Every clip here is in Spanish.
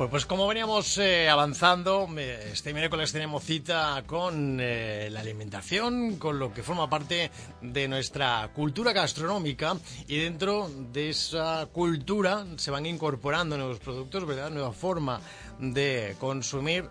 Pues, pues como veníamos eh, avanzando, este miércoles tenemos cita con eh, la alimentación, con lo que forma parte de nuestra cultura gastronómica y dentro de esa cultura se van incorporando nuevos productos, ¿verdad? Nueva forma de consumir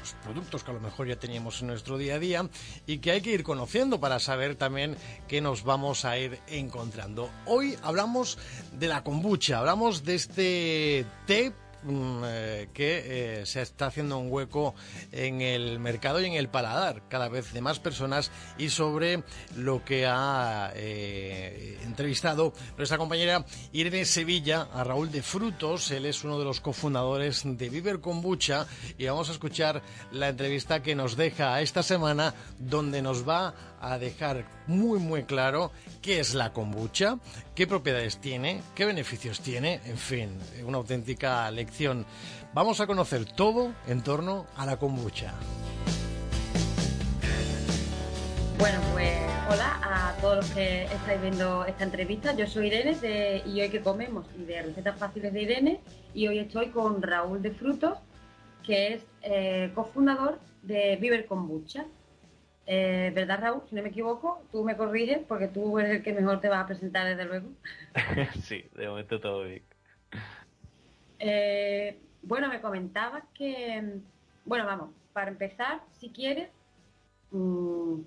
los productos que a lo mejor ya teníamos en nuestro día a día y que hay que ir conociendo para saber también qué nos vamos a ir encontrando. Hoy hablamos de la kombucha, hablamos de este té que eh, se está haciendo un hueco en el mercado y en el paladar cada vez de más personas y sobre lo que ha eh, entrevistado nuestra compañera Irene Sevilla a Raúl de Frutos. Él es uno de los cofundadores de Viver Kombucha y vamos a escuchar la entrevista que nos deja esta semana donde nos va a dejar muy muy claro qué es la kombucha, qué propiedades tiene, qué beneficios tiene, en fin, una auténtica lección. Vamos a conocer todo en torno a la kombucha. Bueno, pues hola a todos los que estáis viendo esta entrevista. Yo soy Irene de Y hoy que comemos y de Recetas Fáciles de Irene y hoy estoy con Raúl de Frutos, que es eh, cofundador de Viver Kombucha. Eh, ¿Verdad, Raúl? Si no me equivoco, tú me corriges porque tú eres el que mejor te va a presentar, desde luego. sí, de momento todo bien. Eh, bueno, me comentabas que. Bueno, vamos, para empezar, si quieres, mm,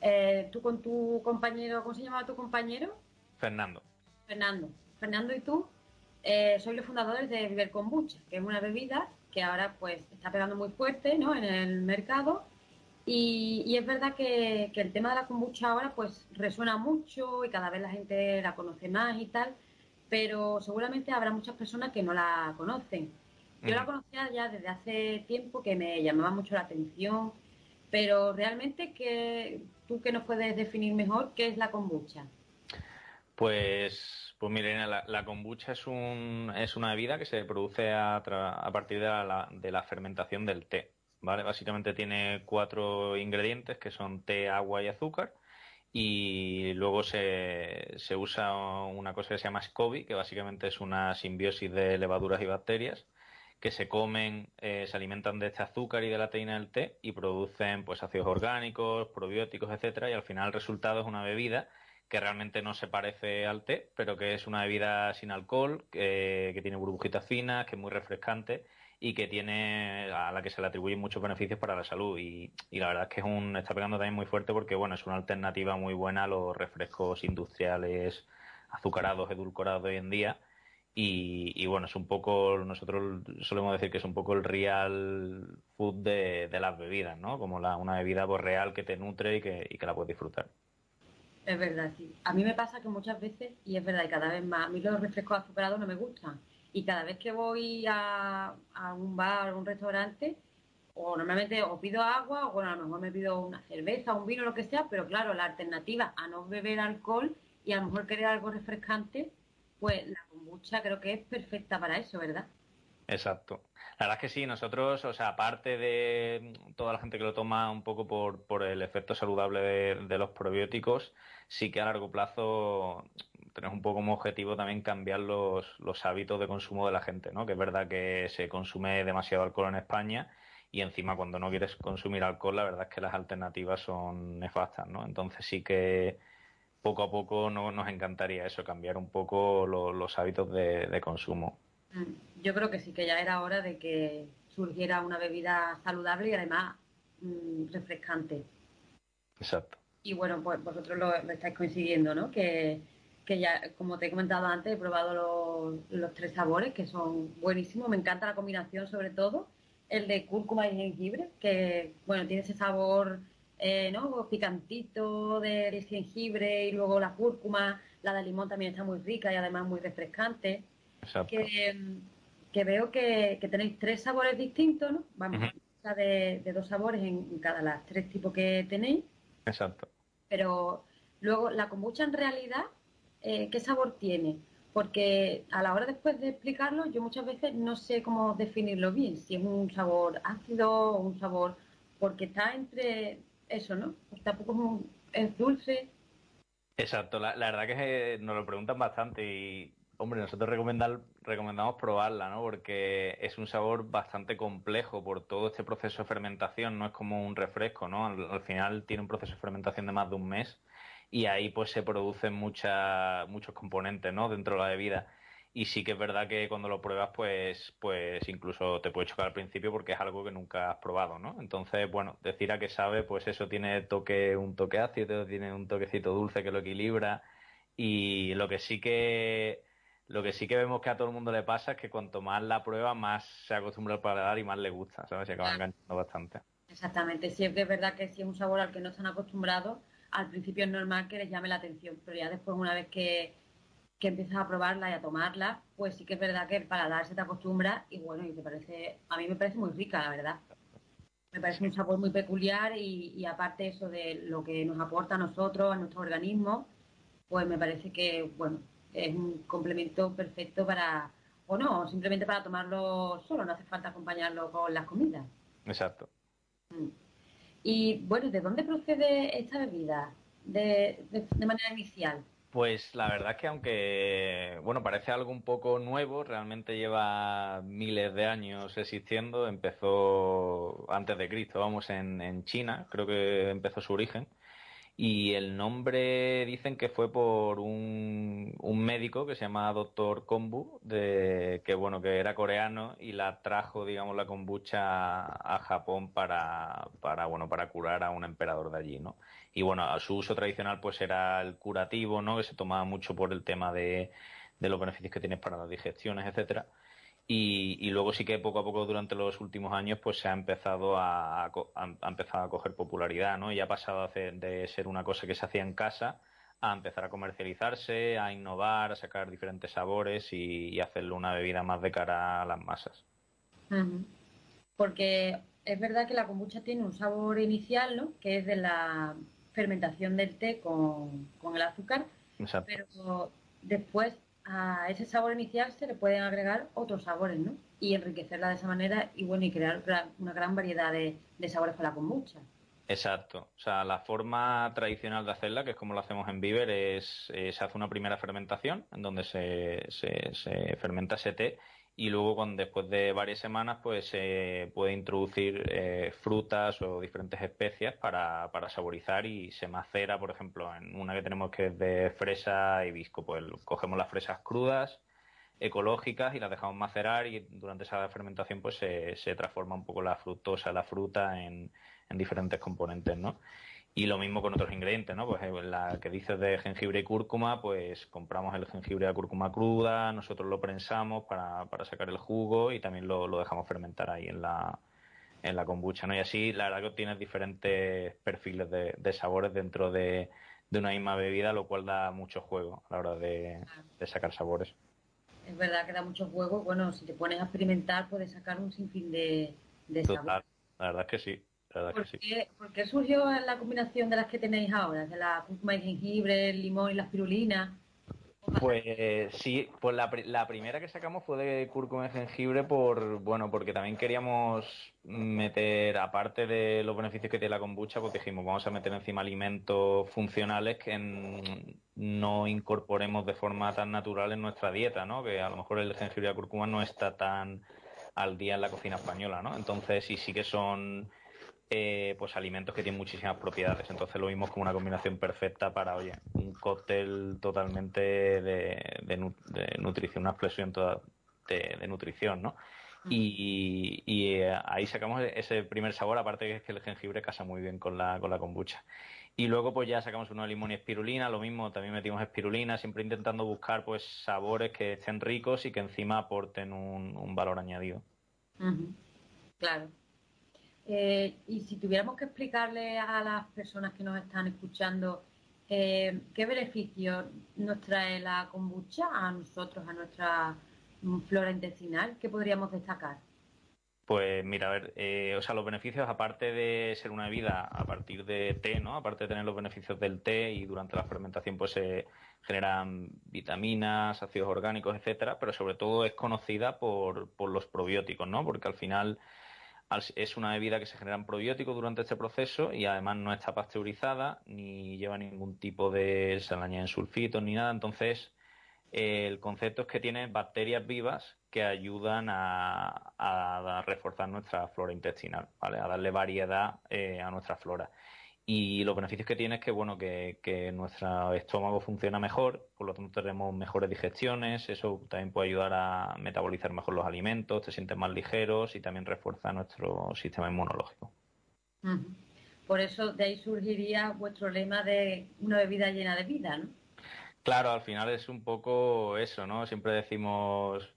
eh, tú con tu compañero, ¿cómo se llamaba tu compañero? Fernando. Fernando. Fernando y tú sois los fundadores de Viver Kombucha, que es una bebida que ahora pues está pegando muy fuerte ¿no? en el mercado y, es verdad que, el tema de la kombucha ahora pues resuena mucho y cada vez la gente la conoce más y tal, pero seguramente habrá muchas personas que no la conocen. Yo la conocía ya desde hace tiempo que me llamaba mucho la atención, pero realmente que tú que nos puedes definir mejor qué es la kombucha. Pues, pues miren, la, kombucha es, un, es una bebida que se produce a, a partir de la, de la fermentación del té. ¿Vale? Básicamente tiene cuatro ingredientes que son té, agua y azúcar. Y luego se, se usa una cosa que se llama SCOBY, que básicamente es una simbiosis de levaduras y bacterias que se comen, eh, se alimentan de este azúcar y de la teína del té y producen pues ácidos orgánicos, probióticos, etcétera, y al final el resultado es una bebida que realmente no se parece al té, pero que es una bebida sin alcohol, que, que tiene burbujitas finas, que es muy refrescante y que tiene a la que se le atribuyen muchos beneficios para la salud. Y, la verdad es que es un está pegando también muy fuerte porque bueno es una alternativa muy buena a los refrescos industriales azucarados edulcorados de hoy en día. Y, bueno es un poco nosotros solemos decir que es un poco el real food de, las bebidas no como la, una bebida pues, real que te nutre y que, y que la puedes disfrutar. Es verdad sí. A mí me pasa que muchas veces y es verdad y cada vez más a mí los refrescos azucarados no me gustan y cada vez que voy a, un bar o un restaurante, o normalmente o pido agua o bueno, a lo mejor me pido una cerveza, un vino, lo que sea, pero claro, la alternativa a no beber alcohol y a lo mejor querer algo refrescante, pues la kombucha creo que es perfecta para eso, ¿verdad? Exacto. La verdad es que sí, nosotros, o sea, aparte de toda la gente que lo toma un poco por, por el efecto saludable de, de los probióticos, sí que a largo plazo tenemos un poco como objetivo también cambiar los, los hábitos de consumo de la gente, ¿no? Que es verdad que se consume demasiado alcohol en España y encima cuando no quieres consumir alcohol la verdad es que las alternativas son nefastas, ¿no? Entonces sí que poco a poco no, nos encantaría eso, cambiar un poco los hábitos de, consumo. Mm, yo creo que sí que ya era hora de que surgiera una bebida saludable y además mm, refrescante. Exacto. Y bueno, pues vosotros lo, lo estáis consiguiendo, ¿no? Que que ya, como te he comentado antes, he probado los, tres sabores, que son buenísimos. Me encanta la combinación, sobre todo el de cúrcuma y jengibre, que, bueno, tiene ese sabor, eh, ¿no? Picantito del jengibre y luego la cúrcuma. La de limón también está muy rica y además muy refrescante. Exacto. Que, veo que, tenéis tres sabores distintos, ¿no? Vamos, de, de, dos sabores en, cada las tres tipos que tenéis. Exacto. Pero luego la kombucha en realidad eh, qué sabor tiene, porque a la hora después de explicarlo yo muchas veces no sé cómo definirlo bien, si es un sabor ácido o un sabor, porque está entre eso, ¿no? Pues tampoco es, dulce. Exacto, la, verdad que nos lo preguntan bastante y, hombre, nosotros recomendamos probarla, ¿no? Porque es un sabor bastante complejo por todo este proceso de fermentación, no es como un refresco, ¿no? Al, final tiene un proceso de fermentación de más de un mes y ahí pues se producen muchas muchos componentes, ¿no? Dentro de la bebida. Y sí que es verdad que cuando lo pruebas pues pues incluso te puede chocar al principio porque es algo que nunca has probado no entonces bueno decir a qué sabe pues eso tiene toque un toque ácido tiene un toquecito dulce que lo equilibra. Y lo que sí que lo que sí que vemos que a todo el mundo le pasa es que cuanto más la prueba más se acostumbra al paladar y más le gusta sabes se acaba enganchando bastante. Exactamente. Siempre es verdad que si es un sabor al que no están acostumbrados al principio es normal que les llame la atención pero ya después una vez que que empiezas a probarla y a tomarla, pues sí que es verdad que el paladar se te acostumbra y bueno, y te parece, a mí me parece muy rica, la verdad. Me parece un sabor muy peculiar y, aparte eso de lo que nos aporta a nosotros, a nuestro organismo, pues me parece que, bueno, es un complemento perfecto para, o no, simplemente para tomarlo solo, no hace falta acompañarlo con las comidas. Exacto. Y bueno, ¿de dónde procede esta bebida de, de manera inicial? Pues la verdad es que aunque, bueno, parece algo un poco nuevo, realmente lleva miles de años existiendo, empezó antes de Cristo, vamos, en, en China, creo que empezó su origen, y el nombre dicen que fue por un, un médico que se llama Doctor Kombu, de, que bueno, que era coreano y la trajo, digamos, la kombucha a Japón para, para, bueno, para curar a un emperador de allí, ¿no? Y bueno, su uso tradicional pues era el curativo, ¿no? Que se tomaba mucho por el tema de, de los beneficios que tienes para las digestiones, etcétera. Y, luego sí que poco a poco durante los últimos años pues se ha empezado a, a, empezado a coger popularidad, ¿no? Y ha pasado de ser una cosa que se hacía en casa a empezar a comercializarse, a innovar, a sacar diferentes sabores y, hacerlo una bebida más de cara a las masas. Porque es verdad que la kombucha tiene un sabor inicial, ¿no? Que es de la fermentación del té con, con el azúcar, Exacto. pero después a ese sabor inicial se le pueden agregar otros sabores, ¿no? Y enriquecerla de esa manera y bueno, y crear una gran variedad de, sabores para la kombucha. Exacto. O sea, la forma tradicional de hacerla, que es como lo hacemos en Viver, es eh, se hace una primera fermentación en donde se, se, se fermenta ese té y luego cuando, después de varias semanas pues se puede introducir eh, frutas o diferentes especias para, para, saborizar y se macera, por ejemplo, en una que tenemos que es de fresa y hibisco, pues cogemos las fresas crudas, ecológicas y las dejamos macerar y durante esa fermentación pues se, se transforma un poco la fructosa, la fruta en, en diferentes componentes, ¿no? Y lo mismo con otros ingredientes, ¿no? Pues eh, la que dices de jengibre y cúrcuma, pues compramos el jengibre y la cúrcuma cruda, nosotros lo prensamos para, para sacar el jugo y también lo, lo dejamos fermentar ahí en la, en la kombucha, ¿no? Y así, la verdad que tienes diferentes perfiles de, de sabores dentro de, de, una misma bebida, lo cual da mucho juego a la hora de, de sacar sabores. Es verdad que da mucho juego. Bueno, si te pones a experimentar, puedes sacar un sinfín de, de Total, la verdad es que sí. ¿Por, qué, ¿Por, qué, surgió la combinación de las que tenéis ahora? De la cúrcuma y jengibre, el limón y la espirulina. Pues sí, pues la, la, primera que sacamos fue de cúrcuma y jengibre por, bueno, porque también queríamos meter, aparte de los beneficios que tiene la kombucha, pues dijimos, vamos a meter encima alimentos funcionales que no incorporemos de forma tan natural en nuestra dieta, ¿no? Que a lo mejor el jengibre y la cúrcuma no está tan al día en la cocina española, ¿no? Entonces, sí, sí que son eh, pues alimentos que tienen muchísimas propiedades. Entonces lo vimos como una combinación perfecta para, oye, un cóctel totalmente de, nutrición, una explosión toda de, nutrición, ¿no? Y, eh, ahí sacamos ese primer sabor, aparte que es que el jengibre casa muy bien con la, con la kombucha. Y luego pues ya sacamos uno de limón y espirulina, lo mismo, también metimos espirulina, siempre intentando buscar pues sabores que estén ricos y que encima aporten un, valor añadido. Claro. Eh, y si tuviéramos que explicarle a las personas que nos están escuchando eh, qué beneficios nos trae la kombucha a nosotros, a nuestra mm, flora intestinal, ¿qué podríamos destacar? Pues mira, a ver, eh, o sea, los beneficios, aparte de ser una bebida a partir de té, ¿no? Aparte de tener los beneficios del té y durante la fermentación pues se generan vitaminas, ácidos orgánicos, etcétera, pero sobre todo es conocida por, por los probióticos, ¿no? Porque al final es una bebida que se generan probióticos durante este proceso y además no está pasteurizada ni lleva ningún tipo de se en sulfitos ni nada. Entonces, el concepto es que tiene bacterias vivas que ayudan a, reforzar nuestra flora intestinal, ¿vale? A darle variedad eh, a nuestra flora. Y los beneficios que tiene es que, bueno, que, que, nuestro estómago funciona mejor, por lo tanto tenemos mejores digestiones, eso también puede ayudar a metabolizar mejor los alimentos, te sientes más ligeros y también refuerza nuestro sistema inmunológico. Por eso de ahí surgiría vuestro lema de una bebida llena de vida, ¿no? Claro, al final es un poco eso, ¿no? Siempre decimos,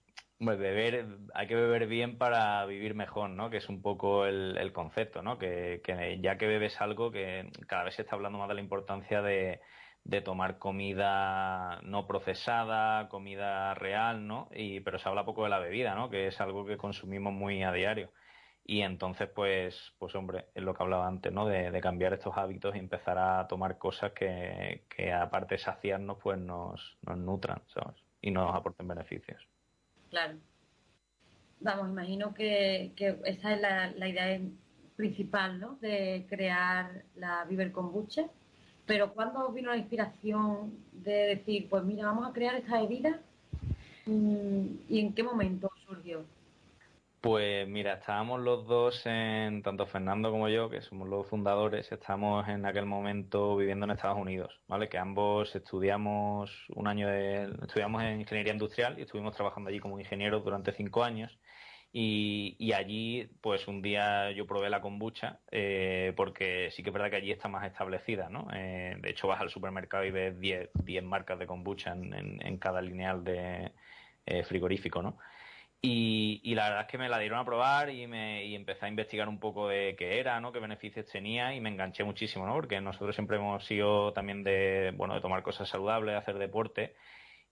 beber, hay que beber bien para vivir mejor, ¿no? Que es un poco el, concepto, ¿no? Que, ya que bebes algo, que cada vez se está hablando más de la importancia de, tomar comida no procesada, comida real, ¿no? Y, pero se habla poco de la bebida, ¿no? Que es algo que consumimos muy a diario. Y entonces, pues, pues hombre, es lo que hablaba antes, ¿no? De, cambiar estos hábitos y empezar a tomar cosas que, que aparte de saciarnos, pues nos, nos nutran, ¿sabes? Y nos aporten beneficios. Claro. Vamos, imagino que, que esa es la, idea principal, ¿no? De crear la Viver Kombucha. Pero ¿cuándo vino la inspiración de decir, pues mira, vamos a crear esta bebida? Mm, ¿Y en qué momento surgió? Pues mira, estábamos los dos en, tanto Fernando como yo, que somos los fundadores, estábamos en aquel momento viviendo en Estados Unidos, ¿vale? Que ambos estudiamos un año de, estudiamos en ingeniería industrial y estuvimos trabajando allí como ingenieros durante cinco años. Y, allí, pues un día yo probé la kombucha, eh, porque sí que es verdad que allí está más establecida, ¿no? Eh, de hecho, vas al supermercado y ves 10, marcas de kombucha en, cada lineal de eh, frigorífico, ¿no? Y, la verdad es que me la dieron a probar y, me, y empecé a investigar un poco de qué era, ¿no? Qué beneficios tenía y me enganché muchísimo, ¿no? Porque nosotros siempre hemos sido también de, bueno, de tomar cosas saludables, de hacer deporte.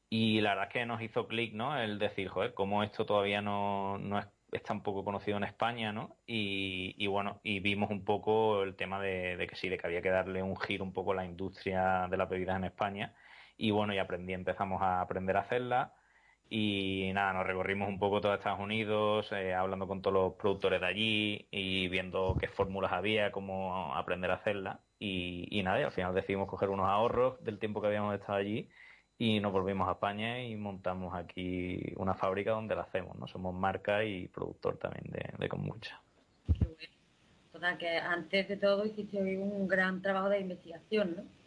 Y la verdad es que nos hizo clic, ¿no? El decir, joder, cómo esto todavía no, no es, tan poco conocido en España, ¿no? Y, y bueno, y vimos un poco el tema de, de, que sí, de que había que darle un giro un poco a la industria de las bebidas en España. Y bueno, y aprendí, empezamos a aprender a hacerla y nada, nos recorrimos un poco todo Estados Unidos, eh, hablando con todos los productores de allí y viendo qué fórmulas había, cómo aprender a hacerlas. Y, nada, al final decidimos coger unos ahorros del tiempo que habíamos estado allí y nos volvimos a España y montamos aquí una fábrica donde la hacemos, ¿no? Somos marca y productor también de, de kombucha. Que antes de todo hiciste un gran trabajo de investigación, ¿no?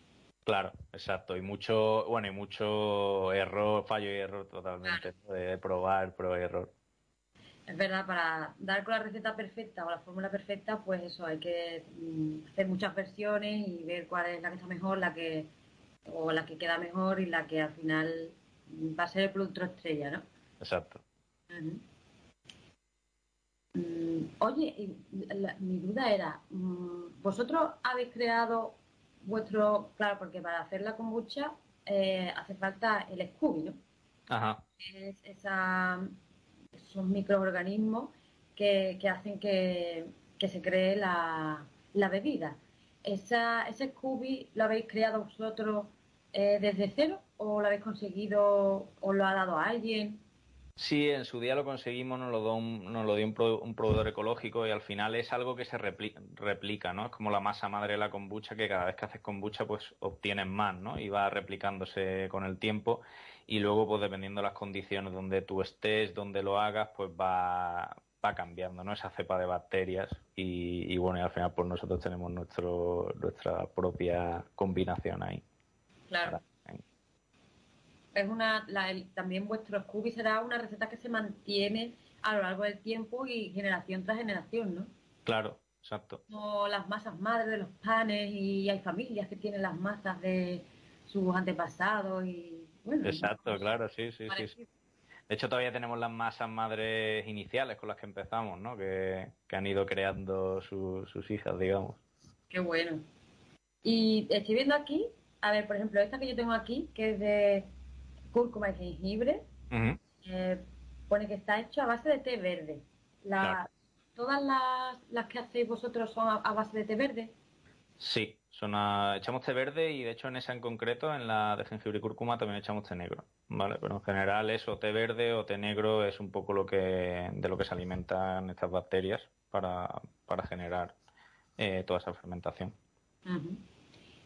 Claro, exacto. Y mucho, bueno, y mucho error, fallo y error totalmente, de probar, prueba y error. Es verdad, para dar con la receta perfecta o la fórmula perfecta, pues eso, hay que mm, hacer muchas versiones y ver cuál es la que está mejor, la que o la que queda mejor y la que al final va a ser el producto estrella, ¿no? Exacto. Mm, oye, mi duda era, mm, ¿vosotros habéis creado vuestro, claro, porque para hacer la kombucha eh, hace falta el Scooby, ¿no? Ajá. Es esa, esos microorganismos que, que hacen que, se cree la, la bebida. Esa, ¿Ese Scooby lo habéis creado vosotros eh, desde cero o lo habéis conseguido o lo ha dado a alguien? Sí, en su día lo conseguimos, nos lo dio un, nos lo dio un, proveedor ecológico y al final es algo que se replica, ¿no? Es como la masa madre de la kombucha que cada vez que haces kombucha pues obtienes más, ¿no? Y va replicándose con el tiempo y luego pues dependiendo de las condiciones donde tú estés, donde lo hagas, pues va, va cambiando, ¿no? Esa cepa de bacterias y, bueno, y al final pues nosotros tenemos nuestro, nuestra propia combinación ahí. Claro es una, también vuestro Scooby será una receta que se mantiene a lo largo del tiempo y generación tras generación, ¿no? Claro, exacto. Como las masas madres de los panes y hay familias que tienen las masas de sus antepasados y bueno. Exacto, claro, sí, sí, sí. De hecho, todavía tenemos las masas madres iniciales con las que empezamos, ¿no? Que, han ido creando sus hijas, digamos. Qué bueno. Y estoy viendo aquí, a ver, por ejemplo, esta que yo tengo aquí, que es de cúrcuma y jengibre. Eh, pone que está hecho a base de té verde. ¿Todas las, que hacéis vosotros son a, base de té verde? Sí, son echamos té verde y de hecho en esa en concreto, en la de jengibre y cúrcuma, también echamos té negro. ¿vale? Pero en general eso, té verde o té negro es un poco lo que de lo que se alimentan estas bacterias para, generar eh, toda esa fermentación.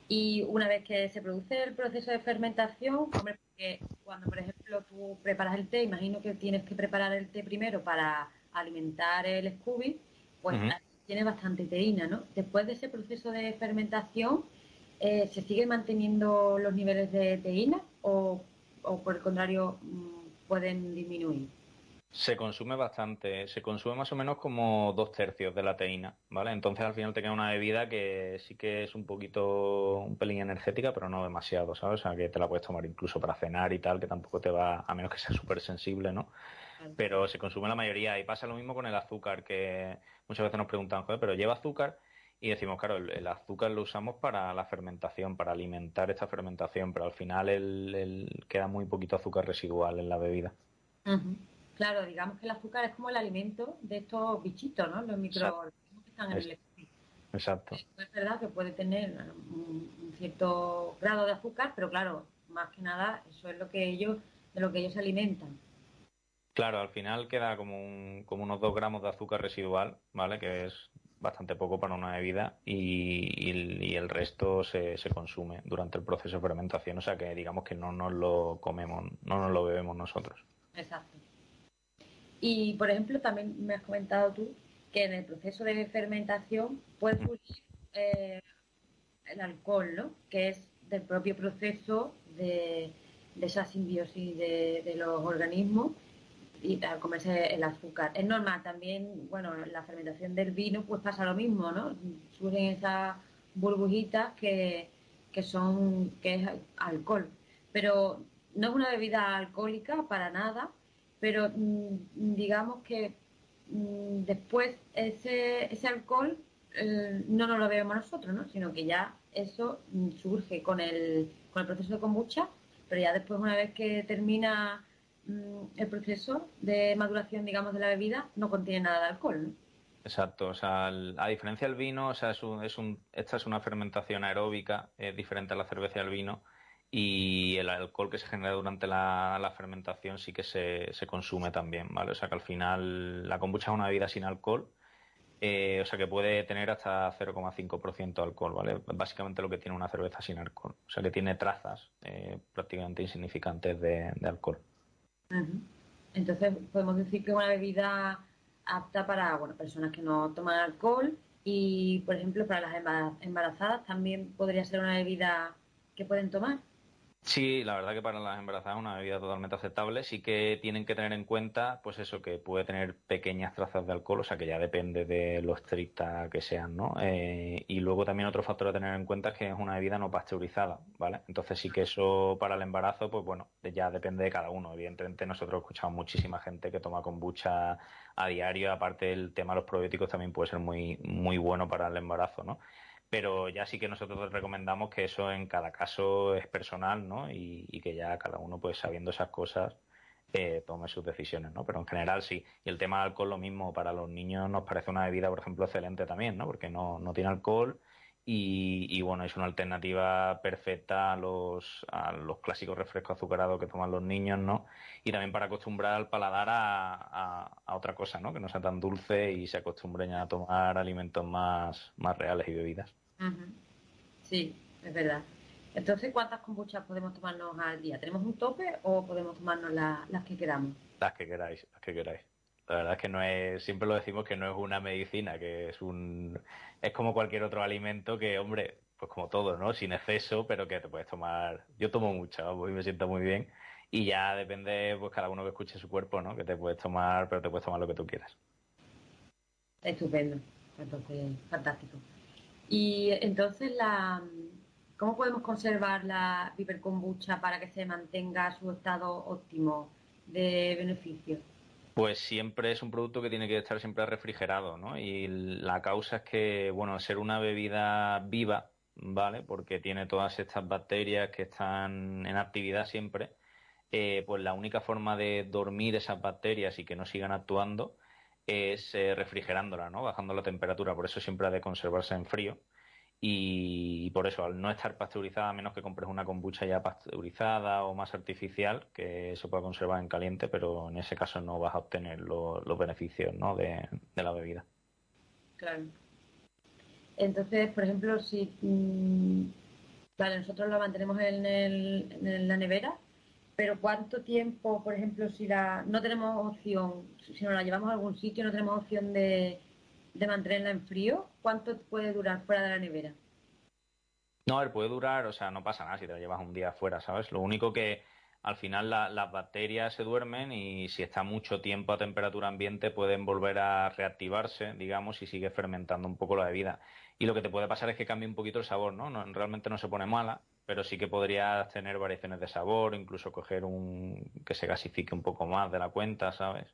Y una vez que se produce el proceso de fermentación, que cuando, por ejemplo, tú preparas el té, imagino que tienes que preparar el té primero para alimentar el Scooby, pues tiene bastante teína, ¿no? Después de ese proceso de fermentación, eh, ¿se siguen manteniendo los niveles de teína o, o por el contrario mm, pueden disminuir? Se consume bastante, se consume más o menos como dos tercios de la teína, ¿vale? Entonces al final te queda una bebida que sí que es un poquito, un pelín energética, pero no demasiado, ¿sabes? O sea, que te la puedes tomar incluso para cenar y tal, que tampoco te va, a menos que sea súper sensible, ¿no? Pero se consume la mayoría y pasa lo mismo con el azúcar, que muchas veces nos preguntan, joder, pero lleva azúcar y decimos, claro, el, azúcar lo usamos para la fermentación, para alimentar esta fermentación, pero al final el, queda muy poquito azúcar residual en la bebida. Claro, digamos que el azúcar es como el alimento de estos bichitos, ¿no? Los microorganismos que están en el Exacto. Es verdad que puede tener un, cierto grado de azúcar, pero claro, más que nada, eso es lo que ellos, de lo que ellos se alimentan. Claro, al final queda como, como unos dos gramos de azúcar residual, ¿vale? Que es bastante poco para una bebida y, el resto se, se, consume durante el proceso de fermentación, o sea que digamos que no nos lo comemos, no nos lo bebemos nosotros. Exacto. Y, por ejemplo, también me has comentado tú que en el proceso de fermentación puede surgir eh, el alcohol, ¿no? Que es del propio proceso de, esa simbiosis de, los organismos y al comerse el azúcar. Es normal también, bueno, la fermentación del vino pues pasa lo mismo, ¿no? Surgen esas burbujitas que, que son, que es alcohol. Pero no es una bebida alcohólica para nada, pero mm, digamos que mm, después ese, ese alcohol eh, no nos lo bebemos nosotros, ¿no? sino que ya eso mm, surge con el, con el proceso de kombucha, pero ya después una vez que termina el proceso de maduración, digamos, de la bebida, no contiene nada de alcohol. ¿no? Exacto, o sea, a diferencia del vino, o sea, es es un, esta es una fermentación aeróbica, es diferente a la cerveza y al vino, y el alcohol que se genera durante la, fermentación sí que se, consume también, ¿vale? O sea que al final la kombucha es una bebida sin alcohol, eh, o sea que puede tener hasta 0,5% de alcohol, ¿vale? Básicamente lo que tiene una cerveza sin alcohol, o sea que tiene trazas eh, prácticamente insignificantes de, alcohol. Entonces podemos decir que es una bebida apta para bueno, personas que no toman alcohol y, por ejemplo, para las embarazadas también podría ser una bebida que pueden tomar. Sí, la verdad que para las embarazadas es una bebida totalmente aceptable. Sí que tienen que tener en cuenta, pues eso, que puede tener pequeñas trazas de alcohol, o sea que ya depende de lo estricta que sean, ¿no? Eh, y luego también otro factor a tener en cuenta es que es una bebida no pasteurizada, ¿vale? Entonces sí que eso para el embarazo, pues bueno, ya depende de cada uno. Evidentemente nosotros escuchamos muchísima gente que toma kombucha a diario, aparte el tema de los probióticos también puede ser muy, muy bueno para el embarazo, ¿no? Pero ya sí que nosotros recomendamos que eso en cada caso es personal, ¿no? Y, que ya cada uno, pues sabiendo esas cosas, eh, tome sus decisiones, ¿no? Pero en general sí. Y el tema del alcohol, lo mismo, para los niños nos parece una bebida, por ejemplo, excelente también, ¿no? Porque no, no tiene alcohol y, bueno, es una alternativa perfecta a los, a los clásicos refrescos azucarados que toman los niños, ¿no? Y también para acostumbrar al paladar a, a, otra cosa, ¿no? Que no sea tan dulce y se acostumbren a tomar alimentos más, más reales y bebidas. Sí, es verdad. Entonces, ¿cuántas kombuchas podemos tomarnos al día? ¿Tenemos un tope o podemos tomarnos las que queramos? Las que queráis, las que queráis. La verdad es que no es, siempre lo decimos que no es una medicina, que es un, es como cualquier otro alimento que, hombre, pues como todo, ¿no? Sin exceso, pero que te puedes tomar. Yo tomo mucha, y me siento muy bien. Y ya depende, pues cada uno que escuche su cuerpo, ¿no? Que te puedes tomar, pero te puedes tomar lo que tú quieras. Estupendo. Entonces, fantástico. Y entonces, la, ¿cómo podemos conservar la Viper Kombucha para que se mantenga su estado óptimo de beneficio? Pues siempre es un producto que tiene que estar siempre refrigerado, ¿no? Y la causa es que, bueno, ser una bebida viva, ¿vale? Porque tiene todas estas bacterias que están en actividad siempre, eh, pues la única forma de dormir esas bacterias y que no sigan actuando es eh, refrigerándola, ¿no? Bajando la temperatura. Por eso siempre ha de conservarse en frío y por eso al no estar pasteurizada, a menos que compres una kombucha ya pasteurizada o más artificial, que se pueda conservar en caliente, pero en ese caso no vas a obtener los beneficios ¿no? de, la bebida. Claro. Entonces, por ejemplo, si mm, vale, nosotros la mantenemos en, el, en la nevera Pero ¿cuánto tiempo, por ejemplo, si la no tenemos opción, si nos la llevamos a algún sitio, no tenemos opción de, de mantenerla en frío, ¿cuánto puede durar fuera de la nevera? No, a ver, puede durar, o sea, no pasa nada si te la llevas un día fuera, ¿sabes? Lo único que al final las bacterias se duermen y si está mucho tiempo a temperatura ambiente pueden volver a reactivarse, digamos, y sigue fermentando un poco la bebida. Y lo que te puede pasar es que cambie un poquito el sabor, ¿no? no realmente no se pone mala, pero sí que podrías tener variaciones de sabor, incluso coger un que se gasifique un poco más de la cuenta, ¿sabes?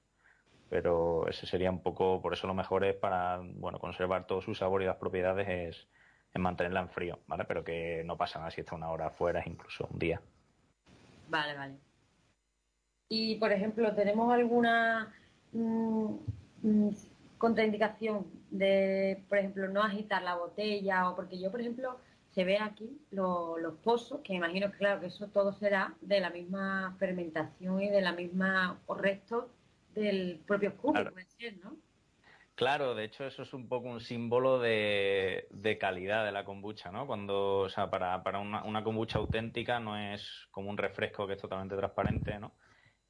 Pero ese sería un poco, por eso lo mejor es para, bueno, conservar todo su sabor y las propiedades es, mantenerla en frío, ¿vale? Pero que no pasa nada si está una hora afuera, incluso un día. Vale, vale. Y, por ejemplo, ¿tenemos alguna mm, mm, contraindicación de, por ejemplo, no agitar la botella? O porque yo, por ejemplo, se ve aquí los pozos, que imagino que, claro, que eso todo será de la misma fermentación y de la misma restos del propio cubo, puede ser, ¿no? Claro, de hecho eso es un poco un símbolo de, calidad de la kombucha, ¿no? Cuando, o sea, para, para una, una, kombucha auténtica no es como un refresco que es totalmente transparente, ¿no?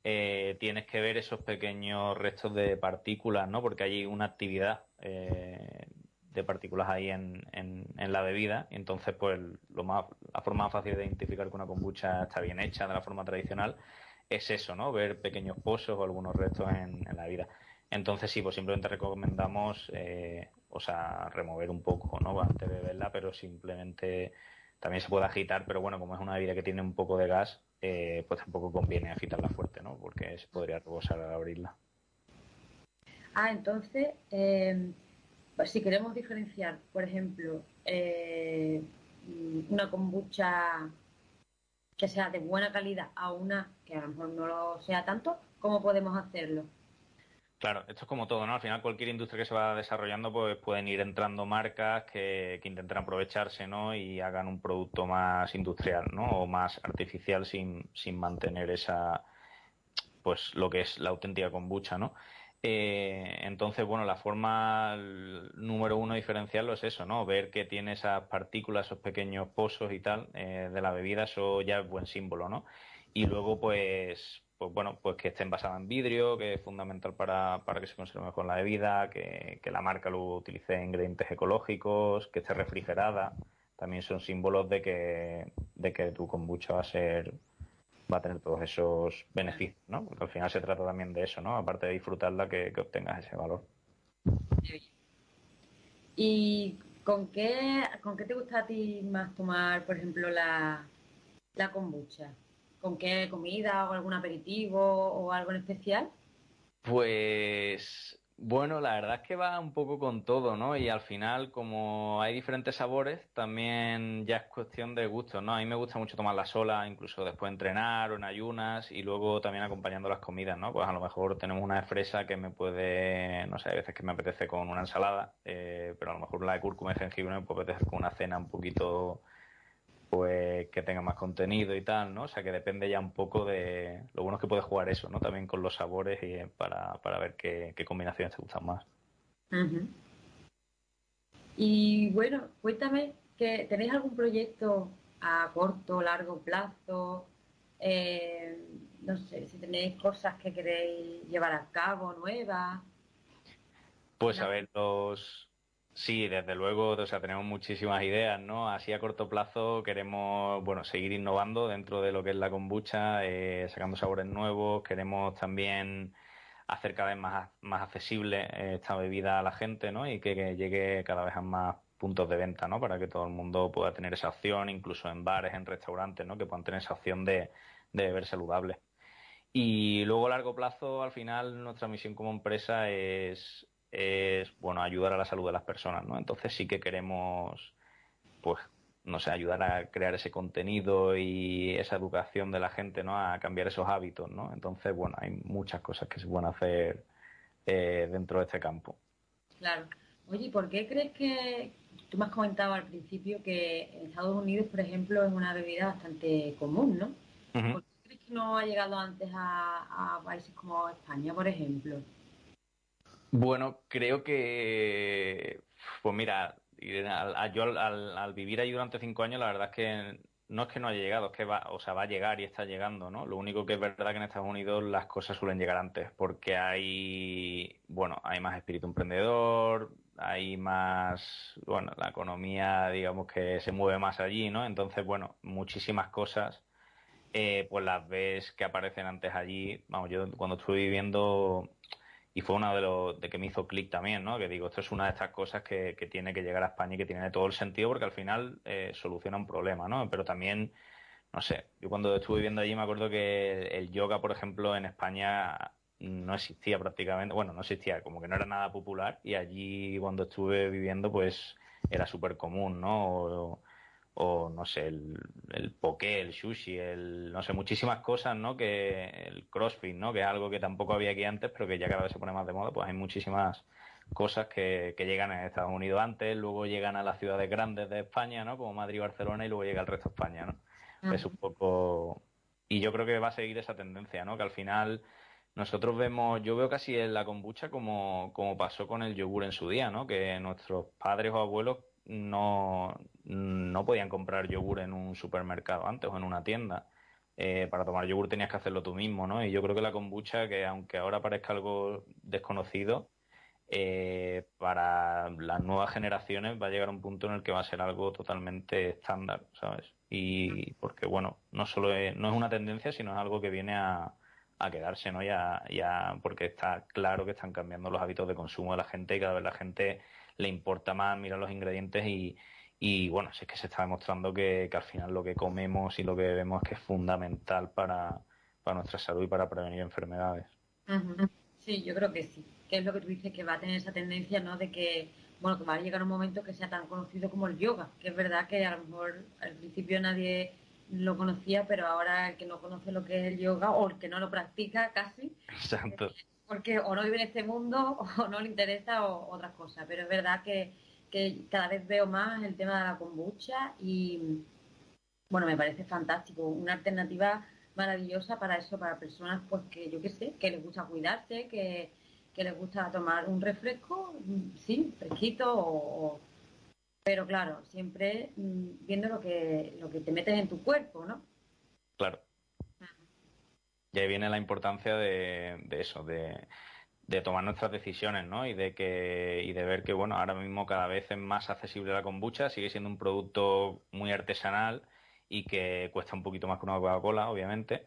Eh, tienes que ver esos pequeños restos de partículas, ¿no? Porque hay una actividad eh, de partículas ahí en, en, la bebida, y entonces, pues, lo más, la forma más fácil de identificar que una kombucha está bien hecha de la forma tradicional es eso, ¿no? Ver pequeños pozos o algunos restos en, la bebida. Entonces sí, pues simplemente recomendamos, eh, o sea, remover un poco, ¿no? Antes de beberla, pero simplemente también se puede agitar, pero bueno, como es una bebida que tiene un poco de gas, eh, pues tampoco conviene agitarla fuerte, ¿no? Porque se podría rebosar al abrirla. Ah, entonces, eh, pues si queremos diferenciar, por ejemplo, una kombucha que sea de buena calidad a una que a lo mejor no lo sea tanto, ¿cómo podemos hacerlo? Claro, esto es como todo, ¿no? Al final cualquier industria que se va desarrollando, pues pueden ir entrando marcas que, que intenten aprovecharse, ¿no? Y hagan un producto más industrial, ¿no? O más artificial sin, sin mantener esa, pues lo que es la auténtica kombucha, ¿no? Eh, entonces, bueno, la forma número uno de diferenciarlo es eso, ¿no? Ver que tiene esas partículas, esos pequeños pozos y tal eh, de la bebida, eso ya es buen símbolo, ¿no? Y luego, pues, pues bueno, pues que esté envasada en vidrio, que es fundamental para, que se conserve mejor la bebida, que, la marca lo utilice ingredientes ecológicos, que esté refrigerada, también son símbolos de que, de que tu kombucha va a ser va a tener todos esos beneficios, ¿no? Porque al final se trata también de eso, ¿no? Aparte de disfrutarla, que, obtengas ese valor. ¿Y con qué, con qué te gusta a ti más tomar, por ejemplo, la, la kombucha? ¿Con qué comida o algún aperitivo o algo en especial? Pues bueno, la verdad es que va un poco con todo, ¿no? Y al final, como hay diferentes sabores, también ya es cuestión de gusto, ¿no? A mí me gusta mucho tomarla sola, incluso después de entrenar o en ayunas y luego también acompañando las comidas, ¿no? Pues a lo mejor tenemos una fresa que me puede, no sé, hay veces que me apetece con una ensalada, eh, pero a lo mejor la de cúrcuma y jengibre me puede apetecer con una cena un poquito pues que tenga más contenido y tal, ¿no? O sea que depende ya un poco de lo bueno es que puedes jugar eso, ¿no? También con los sabores y eh, para, para ver qué, combinaciones te gustan más. Y bueno, cuéntame que tenéis algún proyecto a corto, largo plazo, eh, no sé, si tenéis cosas que queréis llevar a cabo nuevas. Pues a ver, los, Sí, desde luego, o sea, tenemos muchísimas ideas, ¿no? Así a corto plazo queremos, bueno, seguir innovando dentro de lo que es la kombucha, eh, sacando sabores nuevos, queremos también hacer cada vez más, más accesible eh, esta bebida a la gente, ¿no? Y que, llegue cada vez a más puntos de venta, ¿no? Para que todo el mundo pueda tener esa opción, incluso en bares, en restaurantes, ¿no? Que puedan tener esa opción de, de beber saludable. Y luego a largo plazo, al final, nuestra misión como empresa es es bueno ayudar a la salud de las personas, ¿no? Entonces sí que queremos, pues, no sé, ayudar a crear ese contenido y esa educación de la gente, ¿no? A cambiar esos hábitos, ¿no? Entonces, bueno, hay muchas cosas que se pueden hacer eh, dentro de este campo. Claro. Oye, ¿por qué crees que tú me has comentado al principio que en Estados Unidos, por ejemplo, es una bebida bastante común, ¿no? ¿Por qué crees que no ha llegado antes a países como España, por ejemplo? Bueno, creo que, pues mira, yo al, vivir ahí durante cinco años, la verdad es que no es que no haya llegado, es que va, o sea, va a llegar y está llegando, ¿no? Lo único que es verdad que en Estados Unidos las cosas suelen llegar antes, porque hay, bueno, hay más espíritu emprendedor, hay más, bueno, la economía, digamos que se mueve más allí, ¿no? Entonces, bueno, muchísimas cosas, eh, pues las ves que aparecen antes allí. Vamos, yo cuando estuve viviendo, y fue uno de los de que me hizo clic también, ¿no? Que digo, esto es una de estas cosas que, que, tiene que llegar a España y que tiene todo el sentido porque al final eh, soluciona un problema, ¿no? Pero también, no sé, yo cuando estuve viviendo allí me acuerdo que el yoga, por ejemplo, en España no existía prácticamente, bueno, no existía, como que no era nada popular y allí cuando estuve viviendo pues era súper común, ¿no? O, no sé, el, el poké, el sushi, el, no sé, muchísimas cosas, ¿no? Que el crossfit, ¿no? Que es algo que tampoco había aquí antes, pero que ya cada vez se pone más de moda, pues hay muchísimas cosas que, que llegan a Estados Unidos antes, luego llegan a las ciudades grandes de España, ¿no? Como Madrid Barcelona y luego llega al resto de España, ¿no? Es un poco... Y yo creo que va a seguir esa tendencia, ¿no? Que al final nosotros vemos, yo veo casi en la kombucha como, como pasó con el yogur en su día, ¿no? Que nuestros padres o abuelos no, no podían comprar yogur en un supermercado antes o en una tienda. Eh, para tomar yogur tenías que hacerlo tú mismo, ¿no? Y yo creo que la kombucha, que aunque ahora parezca algo desconocido, eh, para las nuevas generaciones va a llegar a un punto en el que va a ser algo totalmente estándar, ¿sabes? Y porque, bueno, no solo no es una tendencia, sino es algo que viene a, a quedarse, ¿no? Ya, ya, porque está claro que están cambiando los hábitos de consumo de la gente y cada vez la gente le importa más mirar los ingredientes y, y bueno, es que se está demostrando que, al final lo que comemos y lo que bebemos es que es fundamental para, para nuestra salud y para prevenir enfermedades. Sí, yo creo que sí. Que es lo que tú dices, que va a tener esa tendencia, ¿no? De que, bueno, que va a llegar un momento que sea tan conocido como el yoga. Que es verdad que a lo mejor al principio nadie lo conocía, pero ahora el que no conoce lo que es el yoga o el que no lo practica casi. Exacto. Porque o no vive en este mundo o no le interesa o otras cosas. Pero es verdad que, que cada vez veo más el tema de la kombucha y bueno, me parece fantástico. Una alternativa maravillosa para eso, para personas pues que yo qué sé, que les gusta cuidarse, que, que les gusta tomar un refresco, sí, fresquito o pero claro, siempre mm, viendo lo que, lo que te metes en tu cuerpo, ¿no? Y ahí viene la importancia de, de eso, de, tomar nuestras decisiones, ¿no? Y de que y de ver que bueno, ahora mismo cada vez es más accesible la kombucha, sigue siendo un producto muy artesanal y que cuesta un poquito más que una Coca-Cola, obviamente,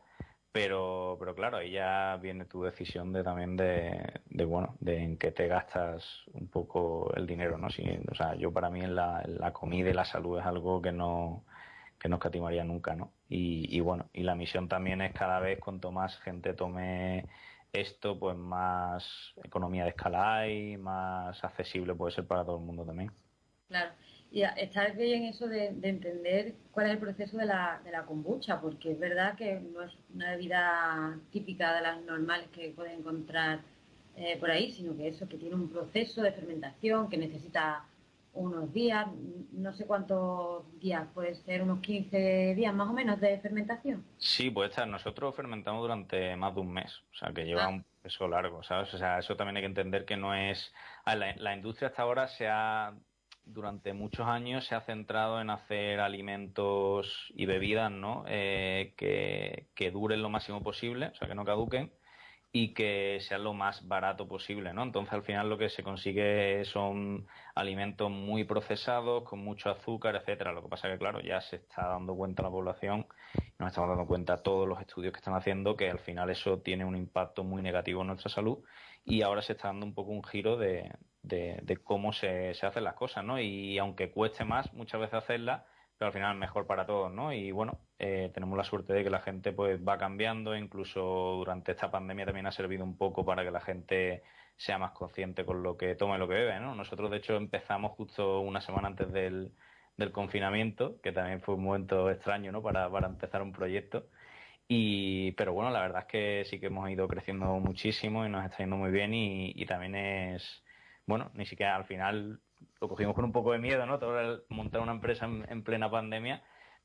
pero, pero claro, ahí ya viene tu decisión de también de, de, bueno, de en qué te gastas un poco el dinero, ¿no? Si, o sea, yo para mí la, la comida y la salud es algo que no, que no escatimaría nunca, ¿no? Y, y bueno, y la misión también es cada vez cuanto más gente tome esto, pues más economía de escala hay, más accesible puede ser para todo el mundo también. Claro. Y estar bien eso de, entender cuál es el proceso de la, de la kombucha, porque es verdad que no es una bebida típica de las normales que puedes encontrar eh, por ahí, sino que eso, que tiene un proceso de fermentación que necesita unos días, no sé cuántos días, puede ser unos 15 días más o menos de fermentación. Sí, puede estar. Nosotros fermentamos durante más de un mes, o sea, que lleva ah. un proceso largo, ¿sabes? O sea, eso también hay que entender que no es... La, la industria hasta ahora se ha durante muchos años se ha centrado en hacer alimentos y bebidas ¿no? Eh, que, que, duren lo máximo posible, o sea, que no caduquen y que sean lo más barato posible, ¿no? Entonces, al final lo que se consigue son alimentos muy procesados, con mucho azúcar, etcétera. Lo que pasa que, claro, ya se está dando cuenta la población, nos estamos dando cuenta todos los estudios que están haciendo, que al final eso tiene un impacto muy negativo en nuestra salud y ahora se está dando un poco un giro de, de, cómo se, se, hacen las cosas, ¿no? Y aunque cueste más muchas veces hacerlas, pero al final mejor para todos, ¿no? Y bueno, eh, tenemos la suerte de que la gente pues va cambiando, incluso durante esta pandemia también ha servido un poco para que la gente sea más consciente con lo que toma y lo que bebe, ¿no? Nosotros de hecho empezamos justo una semana antes del, del confinamiento, que también fue un momento extraño, ¿no? Para, para empezar un proyecto. Y, pero bueno, la verdad es que sí que hemos ido creciendo muchísimo y nos está yendo muy bien y, y también es, bueno, ni siquiera al final lo cogimos con un poco de miedo, ¿no? Todo el, montar una empresa en, plena pandemia,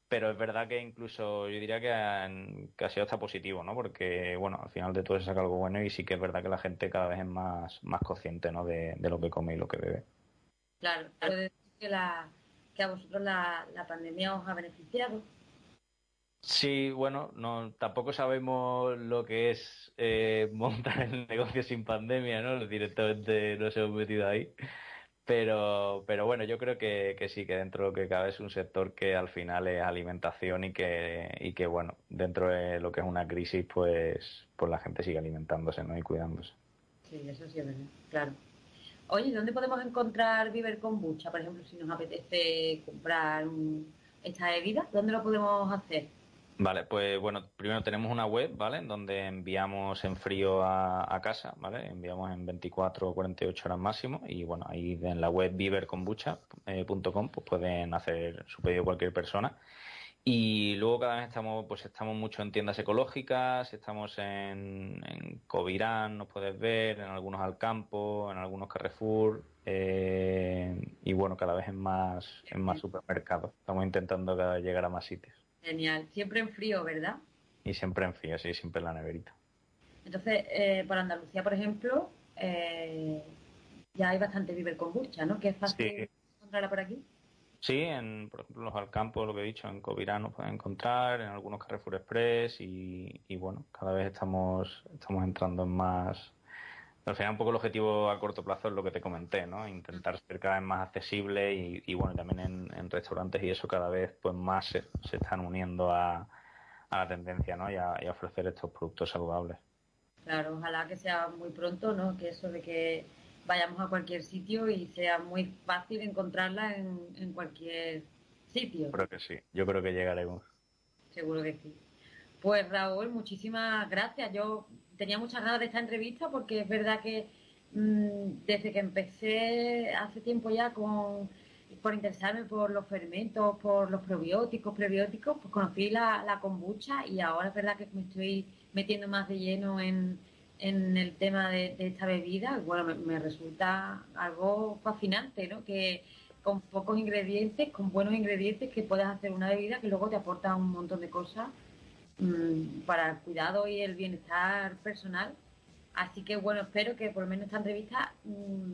pero es verdad que incluso yo diría que, ha sido hasta positivo, ¿no? Porque, bueno, al final de todo se saca algo bueno y sí que es verdad que la gente cada vez es más, más consciente, ¿no? De, lo que come y lo que bebe. Claro, puede decir que, la, que a vosotros la, la pandemia os ha beneficiado. Sí, bueno, no, tampoco sabemos lo que es eh, montar el negocio sin pandemia, ¿no? Directamente nos hemos metido ahí. Pero, pero bueno, yo creo que, que, sí, que dentro de lo que cabe es un sector que al final es alimentación y que, y que bueno, dentro de lo que es una crisis, pues, pues la gente sigue alimentándose, ¿no? Y cuidándose. Sí, eso sí es verdad, claro. Oye, ¿dónde podemos encontrar Viver Kombucha? Por ejemplo, si nos apetece comprar esta bebida, ¿dónde lo podemos hacer? Vale, pues bueno, primero tenemos una web, ¿vale? Donde enviamos en frío a, casa, ¿vale? Enviamos en 24 o 48 horas máximo y bueno, ahí en la web viverkombucha.com eh, pues pueden hacer su pedido cualquier persona. Y luego cada vez estamos, pues estamos mucho en tiendas ecológicas, estamos en, en Covirán, nos puedes ver, en algunos Alcampo, en algunos Carrefour, eh, y bueno, cada vez en más, en más supermercados. Estamos intentando llegar a más sitios. Genial. Siempre en frío, ¿verdad? Y siempre en frío, sí, siempre en la neverita. Entonces, eh, por Andalucía, por ejemplo, eh, ya hay bastante Viver Kombucha, ¿no? Que es fácil encontrarla por aquí. Sí, en, por ejemplo, los Alcampos, lo que he dicho, en Covirán nos pueden encontrar, en algunos Carrefour Express y, y bueno, cada vez estamos, estamos entrando en más, al final un poco el objetivo a corto plazo es lo que te comenté, ¿no? Intentar ser cada vez más accesible y, bueno, también en, restaurantes y eso cada vez pues más se, están uniendo a, la tendencia, ¿no? Y a, ofrecer estos productos saludables. Claro, ojalá que sea muy pronto, ¿no? Que eso de que vayamos a cualquier sitio y sea muy fácil encontrarla en, en cualquier sitio. Creo que sí, yo creo que llegaremos. Seguro que sí. Pues Raúl, muchísimas gracias. Yo tenía muchas ganas de esta entrevista porque es verdad que mm, desde que empecé hace tiempo ya con por interesarme por los fermentos, por los probióticos, prebióticos, pues conocí la, la kombucha y ahora es verdad que me estoy metiendo más de lleno en, el tema de, esta bebida. Bueno, me, me, resulta algo fascinante, ¿no? Que con pocos ingredientes, con buenos ingredientes, que puedas hacer una bebida que luego te aporta un montón de cosas Mm, para el cuidado y el bienestar personal. Así que bueno, espero que por lo menos esta entrevista mm,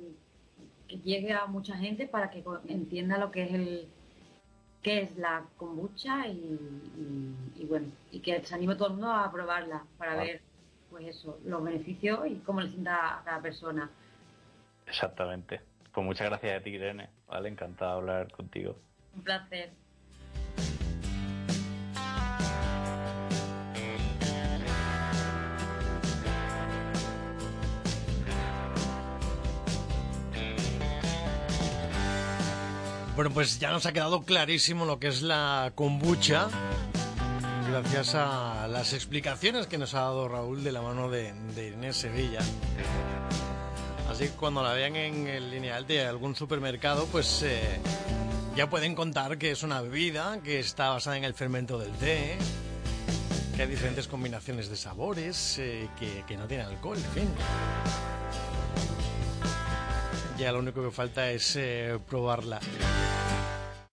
que llegue a mucha gente para que entienda lo que es el qué es la kombucha y, bueno, y que se anime todo el mundo a probarla para ver pues eso, los beneficios y cómo le sienta a cada persona. Exactamente. Pues muchas gracias a ti, Irene. Vale, encantado de hablar contigo. Un placer. Bueno, pues ya nos ha quedado clarísimo lo que es la kombucha, gracias a las explicaciones que nos ha dado Raúl de la mano de, Inés Sevilla. Así que cuando la vean en el lineal de algún supermercado, pues eh, ya pueden contar que es una bebida que está basada en el fermento del té, que hay diferentes combinaciones de sabores, eh, que, no tiene alcohol, en fin. Ya lo único que falta es eh, probarla.